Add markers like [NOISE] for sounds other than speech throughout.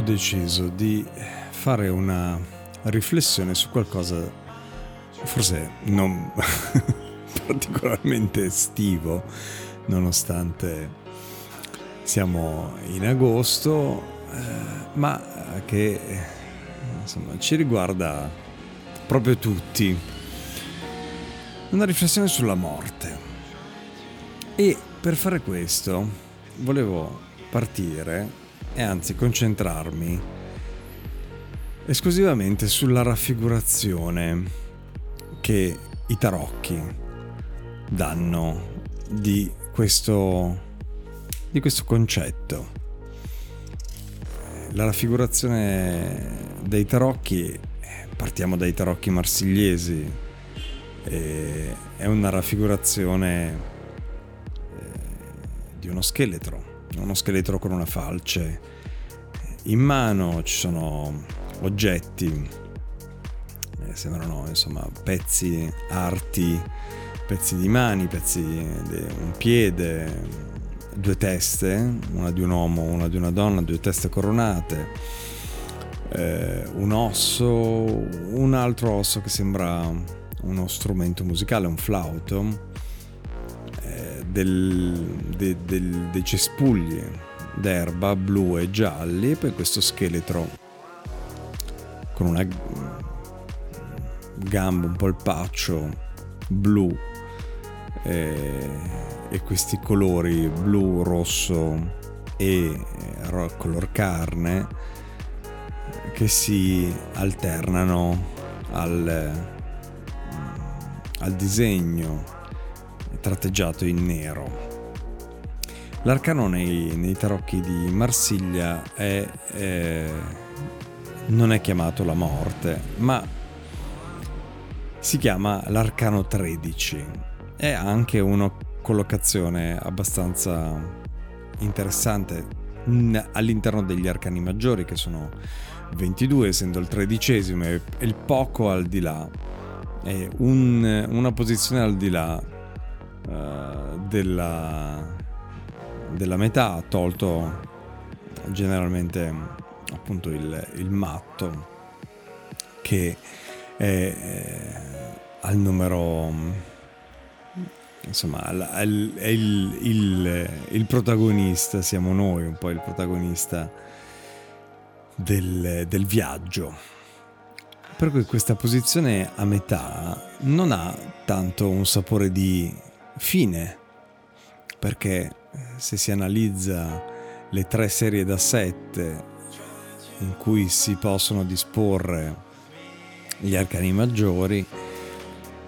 Ho deciso di fare una riflessione su qualcosa forse non [LAUGHS] particolarmente estivo, nonostante siamo in agosto, eh, ma che insomma ci riguarda proprio tutti. Una riflessione sulla morte. E per fare questo volevo partire e anzi concentrarmi esclusivamente sulla raffigurazione che i tarocchi danno di questo, di questo concetto. La raffigurazione dei tarocchi, partiamo dai tarocchi marsigliesi, è una raffigurazione eh, di uno scheletro uno scheletro con una falce. In mano ci sono oggetti, eh, sembrano insomma pezzi arti, pezzi di mani, pezzi di un piede, due teste, una di un uomo, una di una donna, due teste coronate, eh, un osso, un altro osso che sembra uno strumento musicale, un flauto del, de, del, dei cespugli d'erba blu e gialli e poi questo scheletro con una gamba, un polpaccio blu e, e questi colori blu, rosso e color carne che si alternano al, al disegno tratteggiato in nero. L'arcano nei, nei tarocchi di Marsiglia è, eh, non è chiamato la morte, ma si chiama l'arcano 13. È anche una collocazione abbastanza interessante all'interno degli arcani maggiori, che sono 22, essendo il tredicesimo e il poco al di là. È un, una posizione al di là eh, della, della metà, tolto generalmente appunto il, il matto che è, è al numero insomma è il, il, il, protagonista siamo noi un po' il protagonista del, del viaggio. Per cui questa posizione a metà non ha tanto un sapore di fine, perché eh, se si analizza le tre serie da sette in cui si possono disporre gli arcani maggiori,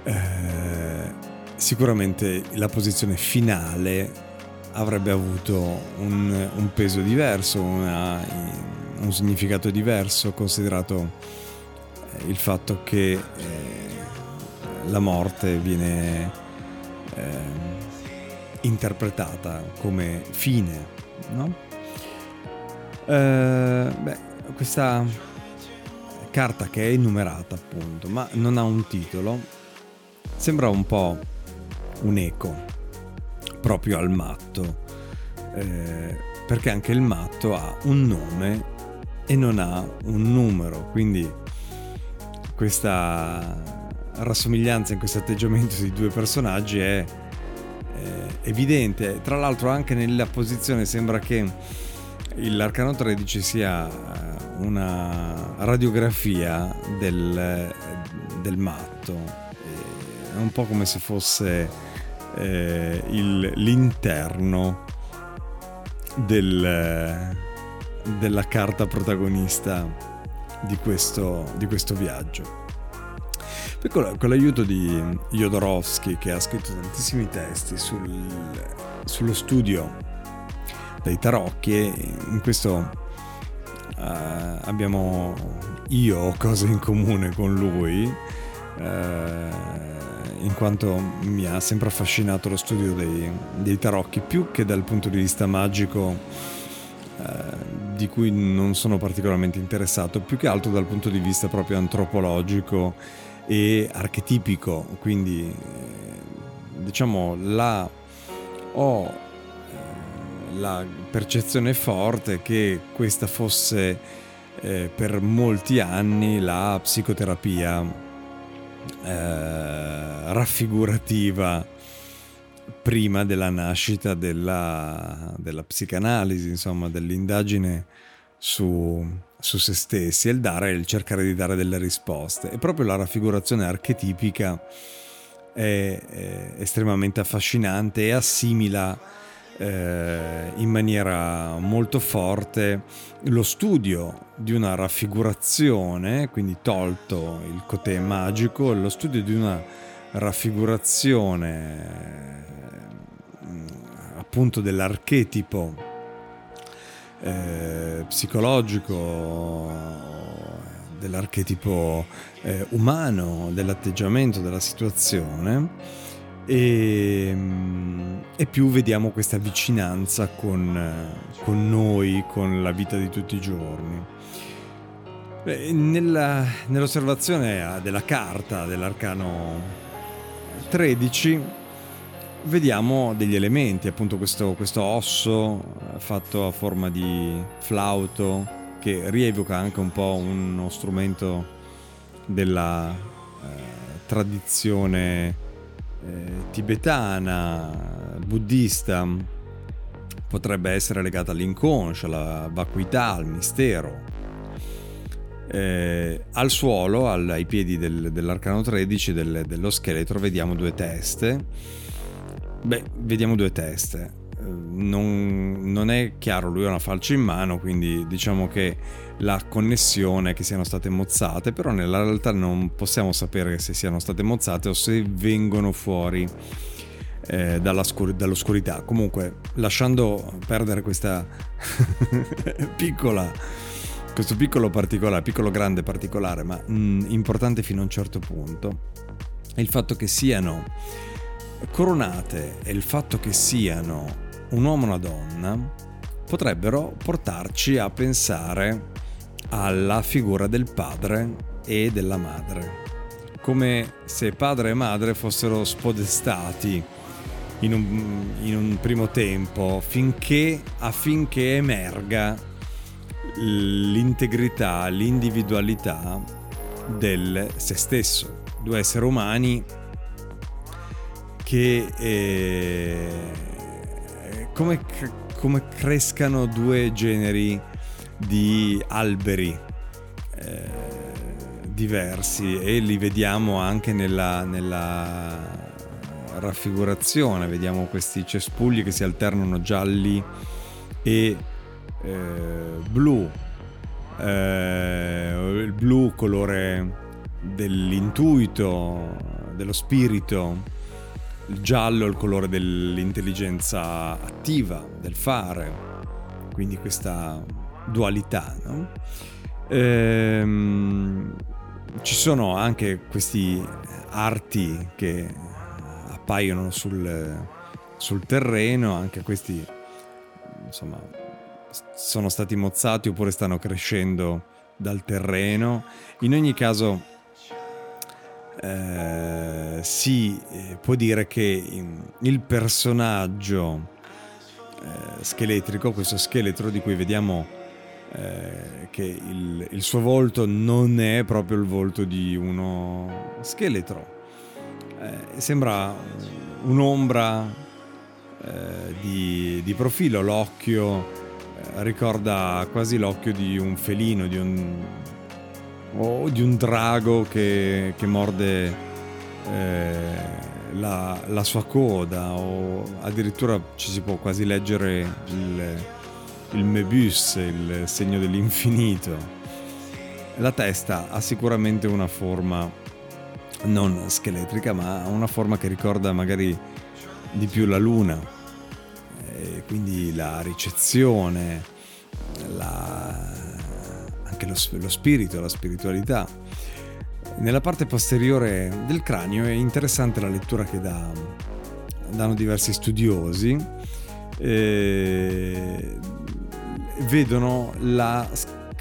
eh, sicuramente la posizione finale avrebbe avuto un, un peso diverso, una, un significato diverso, considerato eh, il fatto che eh, la morte viene interpretata come fine, no? Eh, beh, questa carta che è enumerata appunto, ma non ha un titolo, sembra un po' un eco proprio al matto, eh, perché anche il matto ha un nome e non ha un numero, quindi questa rassomiglianza in questo atteggiamento di due personaggi è eh, evidente. Tra l'altro anche nella posizione sembra che l'arcano 13 sia eh, una radiografia del, del matto, è un po' come se fosse eh, il, l'interno del, della carta protagonista di questo, di questo viaggio. Poi con, con, l'aiuto di Jodorowsky, che ha scritto tantissimi testi sul, sullo studio dei tarocchi, in questo uh, abbiamo io cose in comune con lui, uh, in quanto mi ha sempre affascinato lo studio dei, dei tarocchi, più che dal punto di vista magico uh, di cui non sono particolarmente interessato, più che altro dal punto di vista proprio antropologico e archetipico, quindi eh, diciamo la ho eh, la percezione forte che questa fosse eh, per molti anni la psicoterapia eh, raffigurativa prima della nascita della, della psicanalisi, insomma, dell'indagine su, su se stessi e il dare il cercare di dare delle risposte. E proprio la raffigurazione archetipica è, è estremamente affascinante e assimila eh, in maniera molto forte lo studio di una raffigurazione, quindi tolto il cotè magico, lo studio di una raffigurazione eh, appunto dell'archetipo eh, psicologico dell'archetipo eh, umano, dell'atteggiamento, della situazione e, mm, e, più vediamo questa vicinanza con, con, noi, con la vita di tutti i giorni. Beh, nella, nell'osservazione della carta dell'arcano 13 vediamo degli elementi, appunto questo, questo osso eh, fatto a forma di flauto che rievoca anche un po' uno strumento della eh, tradizione eh, tibetana, buddista, potrebbe essere legata all'inconscio, alla vacuità, al mistero. Eh, al suolo, al, ai piedi del, dell'arcano 13 del, dello scheletro, vediamo due teste Beh, vediamo due teste. Eh, non, non, è chiaro, lui ha una falce in mano, quindi diciamo che la connessione che siano state mozzate, però nella realtà non possiamo sapere se siano state mozzate o se vengono fuori eh, dall'oscurità. Comunque, lasciando perdere questa [LAUGHS] piccola, questo piccolo particolare, piccolo grande particolare, ma mh, mm, importante fino a un certo punto, è il fatto che siano coronate e il fatto che siano un uomo e una donna potrebbero portarci a pensare alla figura del padre e della madre, come se padre e madre fossero spodestati in un, in un primo tempo finché, affinché emerga l'integrità, l'individualità del se stesso. Due esseri umani che eh, come, come, crescano due generi di alberi eh, diversi e li vediamo anche nella, nella raffigurazione, vediamo questi cespugli che si alternano gialli e eh, blu, eh, il blu colore dell'intuito, dello spirito, il giallo è il colore dell'intelligenza attiva, del fare, quindi questa dualità. No? Ehm, ci sono anche questi arti che appaiono sul, sul terreno, anche questi insomma sono stati mozzati oppure stanno crescendo dal terreno. In ogni caso eh, si eh, può dire che il personaggio eh, scheletrico, questo scheletro di cui vediamo eh, che il, il, suo volto non è proprio il volto di uno scheletro, eh, sembra un'ombra di, di, profilo, l'occhio ricorda quasi l'occhio di un felino, di un, o di un drago che, che morde eh, la, la, sua coda o addirittura ci si può quasi leggere il, il Mebus, il segno dell'infinito. La testa ha sicuramente una forma non scheletrica, ma una forma che ricorda magari di più la luna, e quindi la ricezione, la, anche lo, lo spirito, la spiritualità. Nella parte posteriore del cranio è interessante la lettura che dà, danno diversi studiosi. Eh, vedono la,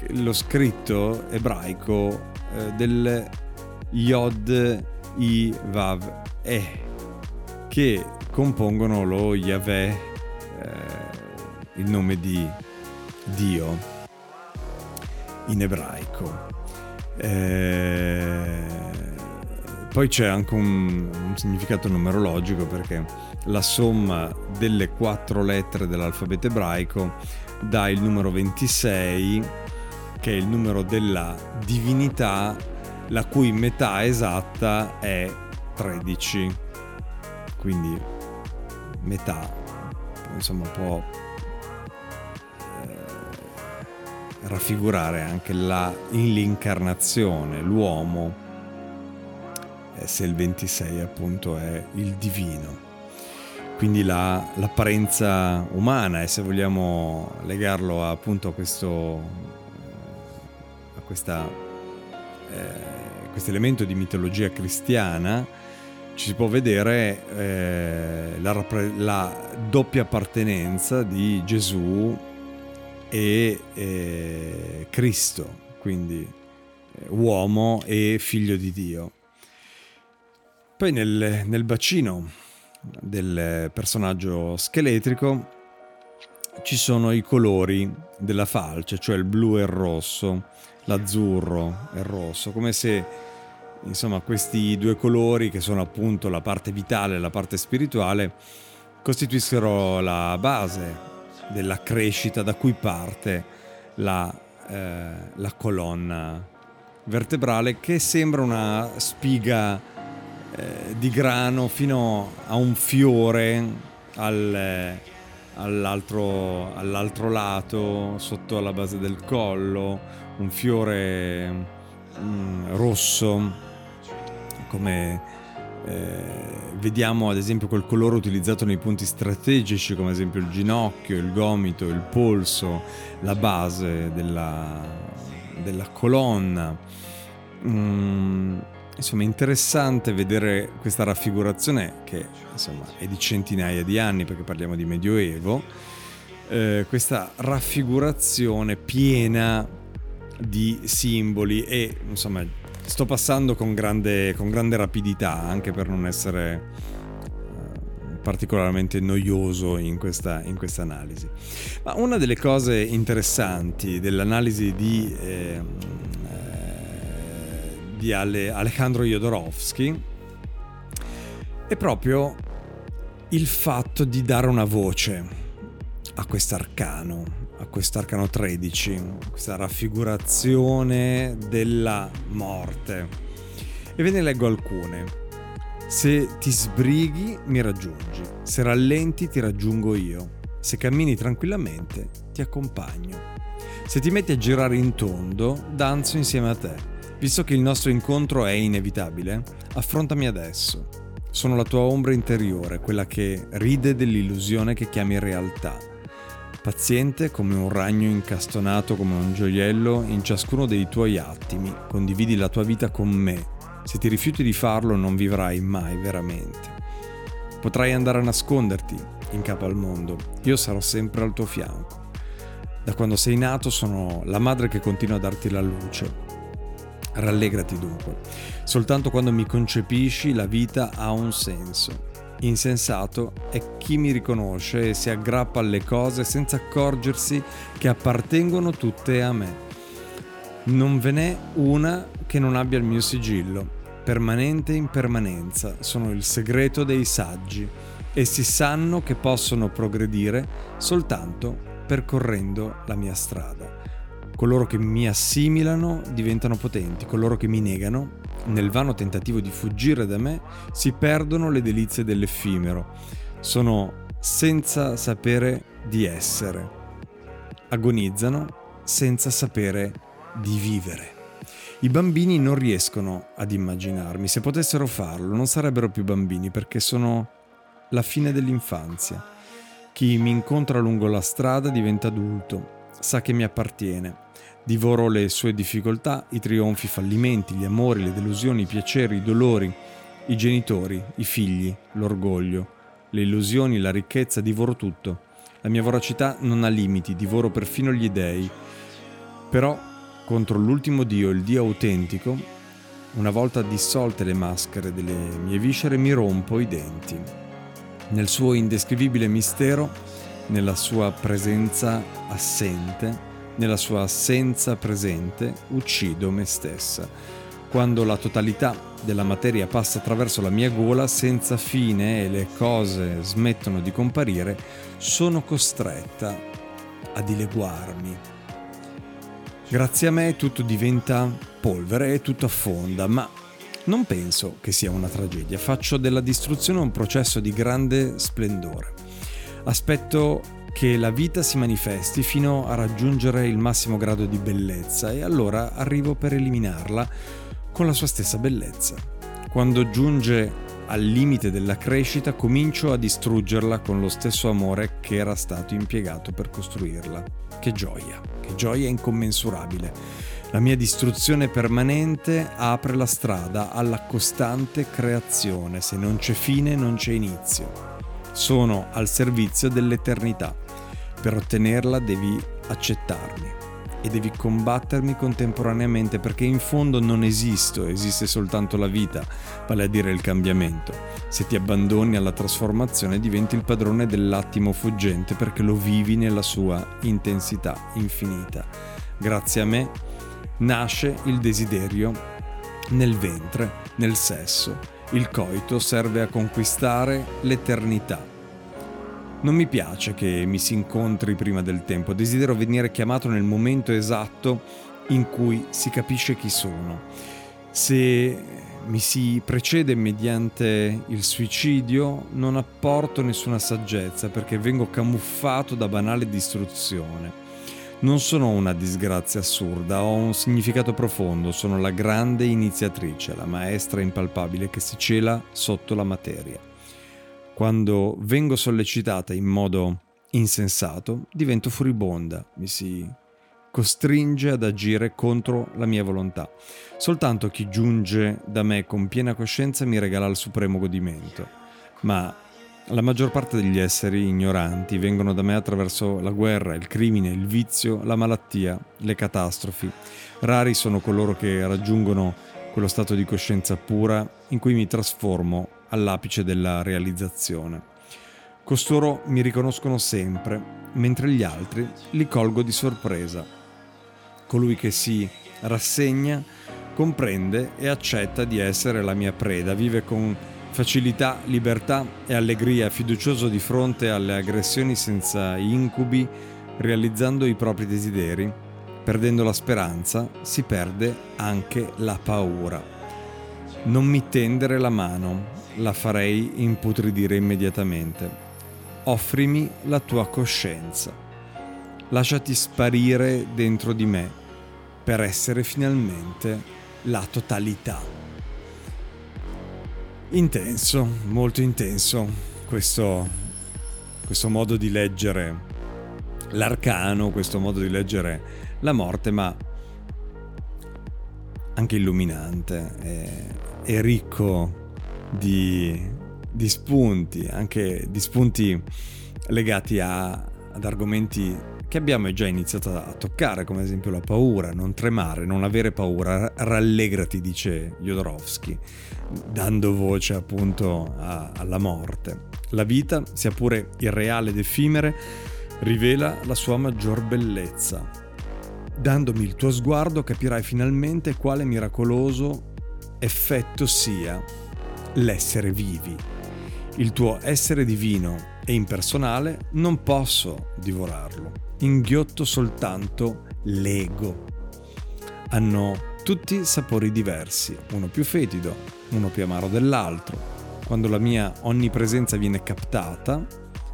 lo scritto ebraico eh, del Yod I Vav E che compongono lo Yahweh, eh, il nome di Dio in ebraico. Eh, poi c'è anche un, un, significato numerologico perché la somma delle quattro lettere dell'alfabeto ebraico dà il numero 26, che è il numero della divinità, la cui metà esatta è 13. Quindi metà, insomma, può raffigurare anche la, in l'incarnazione, l'uomo, eh, se il 26 appunto è il divino. Quindi la, l'apparenza umana e se vogliamo legarlo appunto a questo, a questa, eh, questo elemento di mitologia cristiana, ci si può vedere eh, la, la, doppia appartenenza di Gesù e eh, Cristo, quindi eh, uomo e figlio di Dio. Poi nel, nel bacino del personaggio scheletrico ci sono i colori della falce, cioè il blu e il rosso, l'azzurro e il rosso, come se insomma questi due colori che sono appunto la parte vitale e la parte spirituale costituissero la base della crescita da cui parte la, eh, la colonna vertebrale che sembra una spiga eh, di grano fino a un fiore al, eh, all'altro, all'altro, lato, sotto la base del collo, un fiore mm, rosso come eh, vediamo ad esempio quel colore utilizzato nei punti strategici come ad esempio il ginocchio, il gomito, il polso, la base della, della colonna. Mm, insomma è interessante vedere questa raffigurazione che insomma è di centinaia di anni perché parliamo di medioevo, eh, questa raffigurazione piena di simboli e insomma sto passando con grande, con grande rapidità, anche per non essere eh, particolarmente noioso in questa, in questa, analisi. Ma una delle cose interessanti dell'analisi di, eh, di Ale, Alejandro Jodorowsky è proprio il fatto di dare una voce a quest'arcano, a quest'arcano 13, questa raffigurazione della morte. E ve ne leggo alcune. Se ti sbrighi mi raggiungi, se rallenti ti raggiungo io, se cammini tranquillamente ti accompagno. Se ti metti a girare in tondo, danzo insieme a te. Visto che il nostro incontro è inevitabile, affrontami adesso. Sono la tua ombra interiore, quella che ride dell'illusione che chiami realtà Paziente come un ragno incastonato come un gioiello in ciascuno dei tuoi attimi, condividi la tua vita con me. Se ti rifiuti di farlo non vivrai mai veramente. Potrai andare a nasconderti in capo al mondo, io sarò sempre al tuo fianco. Da quando sei nato sono la madre che continua a darti la luce. Rallegrati dunque. Soltanto quando mi concepisci la vita ha un senso. Insensato è chi mi riconosce e si aggrappa alle cose senza accorgersi che appartengono tutte a me. Non ve n'è una che non abbia il mio sigillo. Permanente impermanenza sono il segreto dei saggi. Essi sanno che possono progredire soltanto percorrendo la mia strada. Coloro che mi assimilano diventano potenti, coloro che mi negano, nel vano tentativo di fuggire da me, si perdono le delizie dell'effimero. Sono senza sapere di essere. Agonizzano senza sapere di vivere. I bambini non riescono ad immaginarmi, se potessero farlo non sarebbero più bambini perché sono la fine dell'infanzia. Chi mi incontra lungo la strada diventa adulto, sa che mi appartiene, Divoro le sue difficoltà, i trionfi, i fallimenti, gli amori, le delusioni, i piaceri, i dolori, i genitori, i figli, l'orgoglio, le illusioni, la ricchezza, divoro tutto. La mia voracità non ha limiti, divoro perfino gli dèi. Però contro l'ultimo Dio, il Dio autentico, una volta dissolte le maschere delle mie viscere, mi rompo i denti. Nel suo indescrivibile mistero, nella sua presenza assente, nella sua assenza presente, uccido me stessa. Quando la totalità della materia passa attraverso la mia gola senza fine e le cose smettono di comparire, sono costretta a dileguarmi. Grazie a me tutto diventa polvere e tutto affonda, ma non penso che sia una tragedia, faccio della distruzione un processo di grande splendore. Aspetto che la vita si manifesti fino a raggiungere il massimo grado di bellezza e allora arrivo per eliminarla con la sua stessa bellezza. Quando giunge al limite della crescita comincio a distruggerla con lo stesso amore che era stato impiegato per costruirla. Che gioia, che gioia incommensurabile. La mia distruzione permanente apre la strada alla costante creazione, se non c'è fine non c'è inizio. Sono al servizio dell'eternità. Per ottenerla devi accettarmi e devi combattermi contemporaneamente perché in fondo non esisto, esiste soltanto la vita, vale a dire il cambiamento. Se ti abbandoni alla trasformazione diventi il padrone dell'attimo fuggente perché lo vivi nella sua intensità infinita. Grazie a me nasce il desiderio nel ventre, nel sesso. Il coito serve a conquistare l'eternità non mi piace che mi si incontri prima del tempo, desidero venire chiamato nel momento esatto in cui si capisce chi sono. Se mi si precede mediante il suicidio, non apporto nessuna saggezza perché vengo camuffato da banale distruzione. Non sono una disgrazia assurda, ho un significato profondo, sono la grande iniziatrice, la maestra impalpabile che si cela sotto la materia. Quando vengo sollecitata in modo insensato, divento furibonda, mi si costringe ad agire contro la mia volontà. Soltanto chi giunge da me con piena coscienza mi regala il supremo godimento. Ma la maggior parte degli esseri ignoranti vengono da me attraverso la guerra, il crimine, il vizio, la malattia, le catastrofi. Rari sono coloro che raggiungono quello stato di coscienza pura in cui mi trasformo all'apice della realizzazione. Costoro mi riconoscono sempre, mentre gli altri li colgo di sorpresa. Colui che si rassegna comprende e accetta di essere la mia preda, vive con facilità, libertà e allegria, fiducioso di fronte alle aggressioni senza incubi, realizzando i propri desideri. Perdendo la speranza si perde anche la paura. Non mi tendere la mano, la farei imputridire immediatamente. Offrimi la tua coscienza. Lasciati sparire dentro di me per essere finalmente la totalità. Intenso, molto intenso questo, questo modo di leggere l'arcano, questo modo di leggere la morte, ma anche illuminante e, e ricco di, di spunti, anche di spunti legati a, ad argomenti che abbiamo già iniziato a toccare, come ad esempio la paura, non tremare, non avere paura, rallegrati, dice Jodorowsky, dando voce appunto a, alla morte. La vita, sia pure irreale ed effimere, rivela la sua maggior bellezza. Dandomi il tuo sguardo capirai finalmente quale miracoloso effetto sia l'essere vivi. Il tuo essere divino e impersonale non posso divorarlo inghiotto soltanto l'ego. Hanno tutti sapori diversi, uno più fetido, uno più amaro dell'altro. Quando la mia onnipresenza viene captata,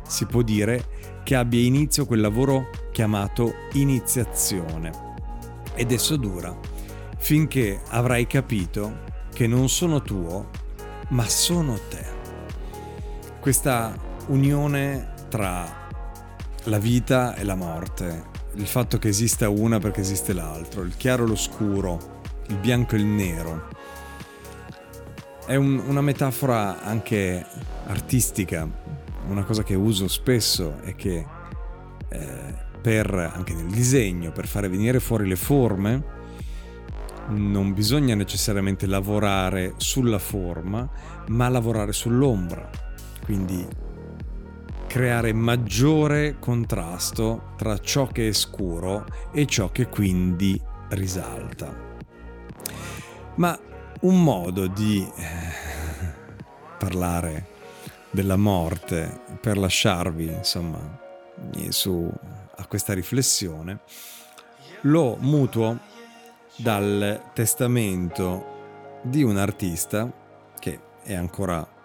si può dire che abbia inizio quel lavoro chiamato iniziazione. Ed esso dura finché avrai capito che non sono tuo, ma sono te. Questa unione tra la vita e la morte, il fatto che esista una perché esiste l'altro, il chiaro e l'oscuro, il bianco e il nero. È un, una metafora anche artistica, una cosa che uso spesso e che eh, per, anche nel disegno, per fare venire fuori le forme, non bisogna necessariamente lavorare sulla forma, ma lavorare sull'ombra. Quindi creare maggiore contrasto tra ciò che è scuro e ciò che quindi risalta. Ma un modo di eh, parlare della morte per lasciarvi insomma su a questa riflessione lo mutuo dal testamento di un artista che è ancora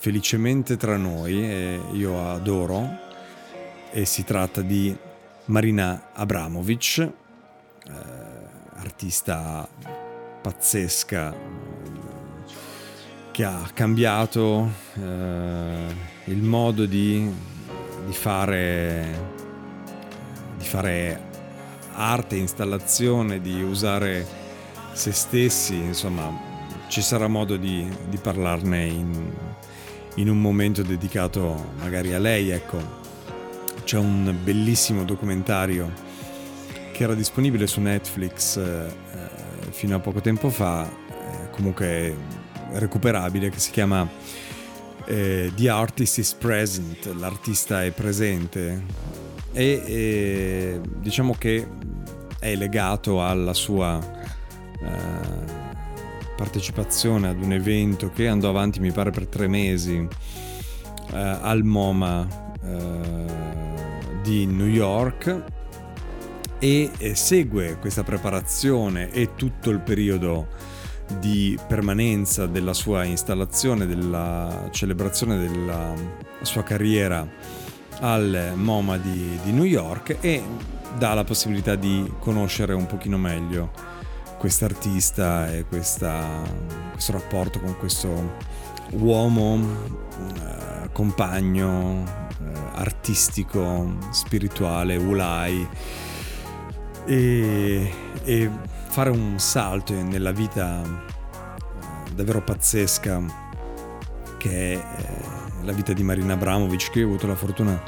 felicemente tra noi e io adoro e si tratta di Marina Abramovic, eh, artista pazzesca che ha cambiato eh, il modo di, di, fare, di fare arte, installazione, di usare se stessi, insomma ci sarà modo di, di parlarne in, in un momento dedicato magari a lei, ecco. C'è un bellissimo documentario che era disponibile su Netflix eh, fino a poco tempo fa, eh, comunque recuperabile, che si chiama eh, The Artist is Present, l'artista è presente e, e diciamo che è legato alla sua eh, partecipazione ad un evento che andò avanti mi pare per tre mesi eh, al MoMA eh, di New York. E segue questa preparazione e tutto il periodo di permanenza della sua installazione, della celebrazione della sua carriera al MoMA di, di New York e dà la possibilità di conoscere un pochino meglio quest'artista e questa, questo rapporto con questo uomo, eh, compagno, eh, artistico, spirituale, Ulai e, e, fare un salto nella vita eh, davvero pazzesca che è eh, la vita di Marina Abramovic che ho avuto la fortuna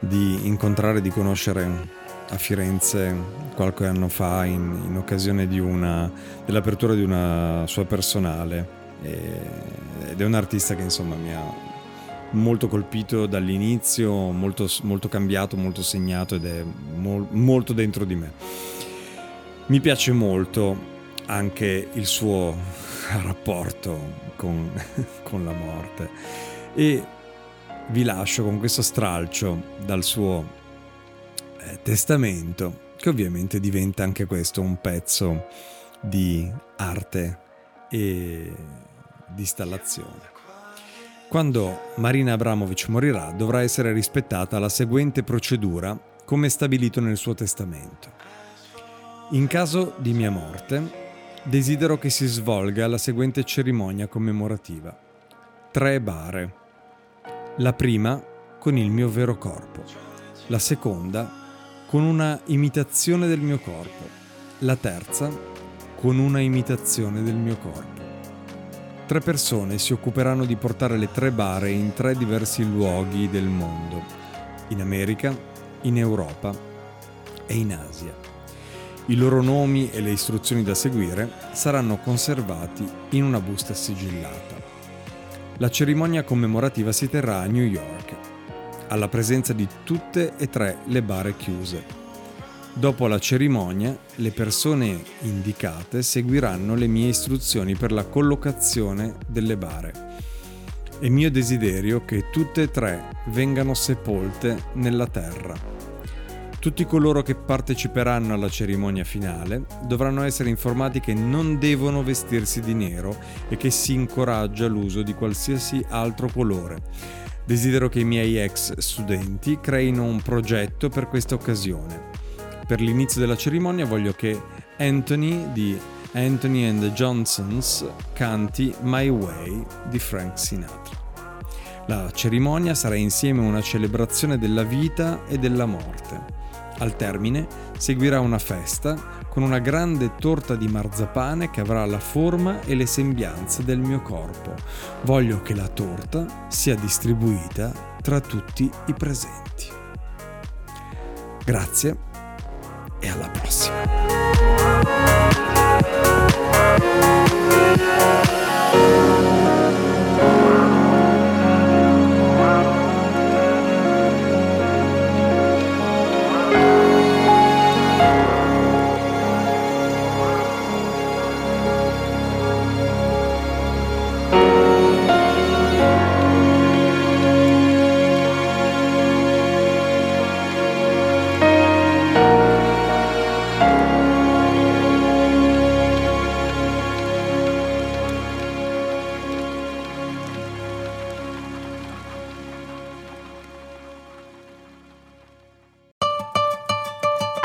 di incontrare e di conoscere a Firenze qualche anno fa in, in occasione una, dell'apertura di una sua personale e, ed è un artista che insomma mi ha molto colpito dall'inizio, molto, molto cambiato, molto segnato ed è mol, molto dentro di me. Mi piace molto anche il suo [LAUGHS] rapporto con, [LAUGHS] con la morte e vi lascio con questo stralcio dal suo testamento, che ovviamente diventa anche questo un pezzo di arte e di installazione. Quando Marina Abramovic morirà dovrà essere rispettata la seguente procedura come stabilito nel suo testamento. In caso di mia morte, desidero che si svolga la seguente cerimonia commemorativa. Tre bare. La prima con il mio vero corpo, la seconda con una imitazione del mio corpo, la terza con una imitazione del mio corpo. Tre persone si occuperanno di portare le tre bare in tre diversi luoghi del mondo, in America, in Europa e in Asia. I loro nomi e le istruzioni da seguire saranno conservati in una busta sigillata. La cerimonia commemorativa si terrà a New York, alla presenza di tutte e tre le bare chiuse. Dopo la cerimonia, le persone indicate seguiranno le mie istruzioni per la collocazione delle bare. È mio desiderio che tutte e tre vengano sepolte nella terra tutti coloro che parteciperanno alla cerimonia finale dovranno essere informati che non devono vestirsi di nero e che si incoraggia l'uso di qualsiasi altro colore. Desidero che i miei ex studenti creino un progetto per questa occasione. Per l'inizio della cerimonia voglio che Anthony di Anthony and the Johnsons canti My Way di Frank Sinatra. La cerimonia sarà insieme una celebrazione della vita e della morte. Al termine seguirà una festa con una grande torta di marzapane che avrà la forma e le sembianze del mio corpo. Voglio che la torta sia distribuita tra tutti i presenti. Grazie e alla prossima.